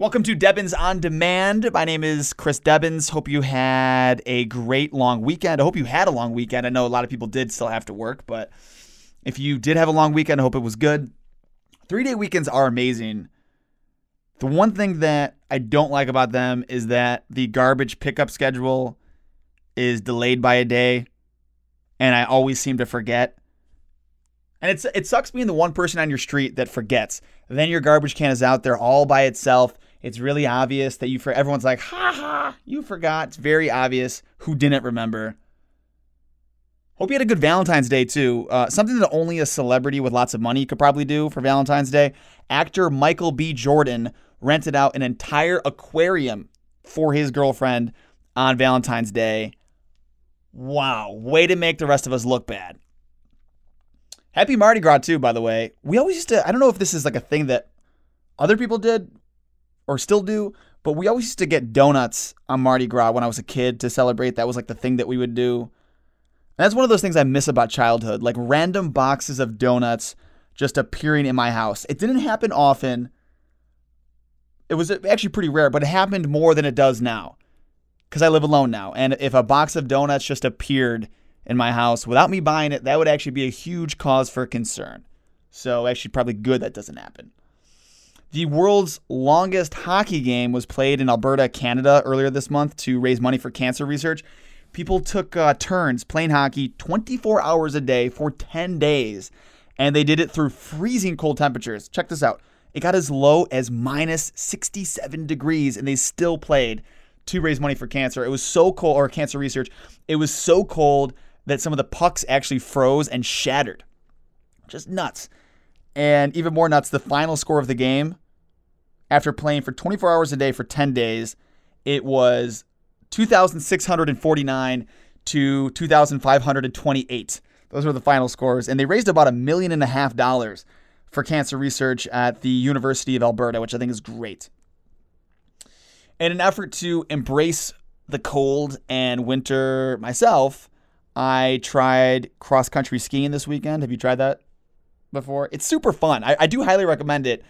Welcome to Debbins on Demand. My name is Chris Debbins. Hope you had a great long weekend. I hope you had a long weekend. I know a lot of people did still have to work, but if you did have a long weekend, I hope it was good. Three day weekends are amazing. The one thing that I don't like about them is that the garbage pickup schedule is delayed by a day, and I always seem to forget. And it's it sucks being the one person on your street that forgets. Then your garbage can is out there all by itself. It's really obvious that you for everyone's like, ha ha, you forgot. It's very obvious who didn't remember. Hope you had a good Valentine's Day too. Uh, something that only a celebrity with lots of money could probably do for Valentine's Day. Actor Michael B. Jordan rented out an entire aquarium for his girlfriend on Valentine's Day. Wow, way to make the rest of us look bad. Happy Mardi Gras too, by the way. We always used to. I don't know if this is like a thing that other people did or still do, but we always used to get donuts on Mardi Gras when I was a kid to celebrate. That was like the thing that we would do. And that's one of those things I miss about childhood, like random boxes of donuts just appearing in my house. It didn't happen often. It was actually pretty rare, but it happened more than it does now because I live alone now. And if a box of donuts just appeared in my house without me buying it, that would actually be a huge cause for concern. So, actually, probably good that doesn't happen. The world's longest hockey game was played in Alberta, Canada earlier this month to raise money for cancer research. People took uh, turns playing hockey 24 hours a day for 10 days, and they did it through freezing cold temperatures. Check this out. It got as low as minus 67 degrees, and they still played to raise money for cancer. It was so cold, or cancer research. It was so cold that some of the pucks actually froze and shattered. Just nuts. And even more nuts, the final score of the game, after playing for 24 hours a day for 10 days, it was 2,649 to 2,528. Those were the final scores. And they raised about a million and a half dollars for cancer research at the University of Alberta, which I think is great. In an effort to embrace the cold and winter myself, I tried cross country skiing this weekend. Have you tried that before? It's super fun. I, I, do highly recommend it.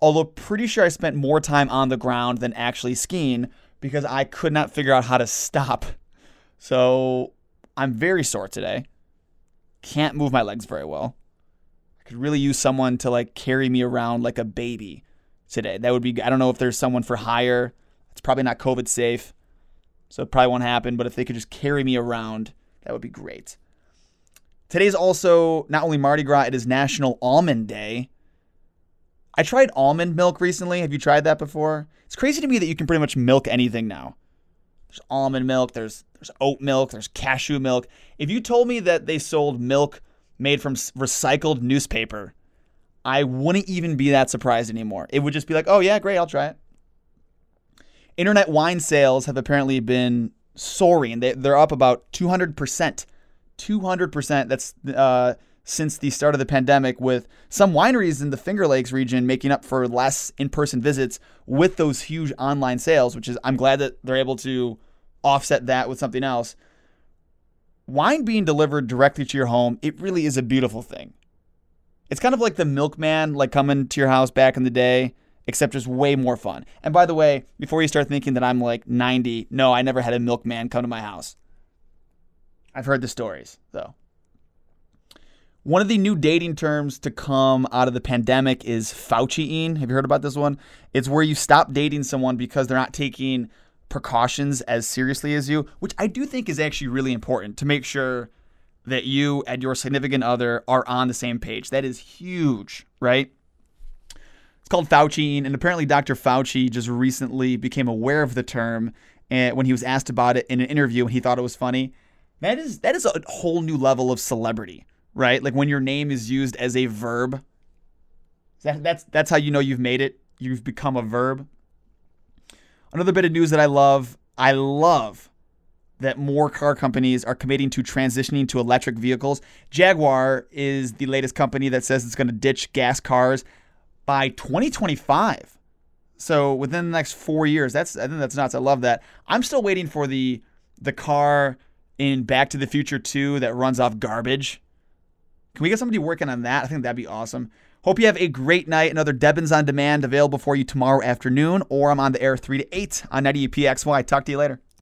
Although, pretty sure I spent more time on the ground than actually skiing because I could not figure out how to stop. So, I'm very sore today. Can't move my legs very well. I could really use someone to like carry me around like a baby today. That would be, I don't know if there's someone for hire. It's probably not COVID safe. So, it probably won't happen. But if they could just carry me around, that would be great. Today's also not only Mardi Gras, it is National Almond Day. I tried almond milk recently. Have you tried that before? It's crazy to me that you can pretty much milk anything now. There's almond milk, there's there's oat milk, there's cashew milk. If you told me that they sold milk made from recycled newspaper, I wouldn't even be that surprised anymore. It would just be like, "Oh yeah, great, I'll try it." Internet wine sales have apparently been soaring. They, they're up about 200%. 200%. That's uh, since the start of the pandemic, with some wineries in the Finger Lakes region making up for less in person visits with those huge online sales, which is, I'm glad that they're able to offset that with something else. Wine being delivered directly to your home, it really is a beautiful thing. It's kind of like the milkman, like coming to your house back in the day except just way more fun. And by the way, before you start thinking that I'm like 90, no, I never had a milkman come to my house. I've heard the stories, though. One of the new dating terms to come out of the pandemic is Fauciing. Have you heard about this one? It's where you stop dating someone because they're not taking precautions as seriously as you, which I do think is actually really important to make sure that you and your significant other are on the same page. That is huge, right? It's called Fauciing, and apparently Dr. Fauci just recently became aware of the term and when he was asked about it in an interview and he thought it was funny. That is that is a whole new level of celebrity right? Like when your name is used as a verb. That, that's that's how you know you've made it. You've become a verb. Another bit of news that I love, I love that more car companies are committing to transitioning to electric vehicles. Jaguar is the latest company that says it's going to ditch gas cars by 2025. So within the next 4 years. That's I think that's nuts. I love that. I'm still waiting for the the car in Back to the Future 2 that runs off garbage. Can we get somebody working on that? I think that'd be awesome. Hope you have a great night. Another Debbins on Demand available for you tomorrow afternoon, or I'm on the air 3 to 8 on 90 PXY. Talk to you later.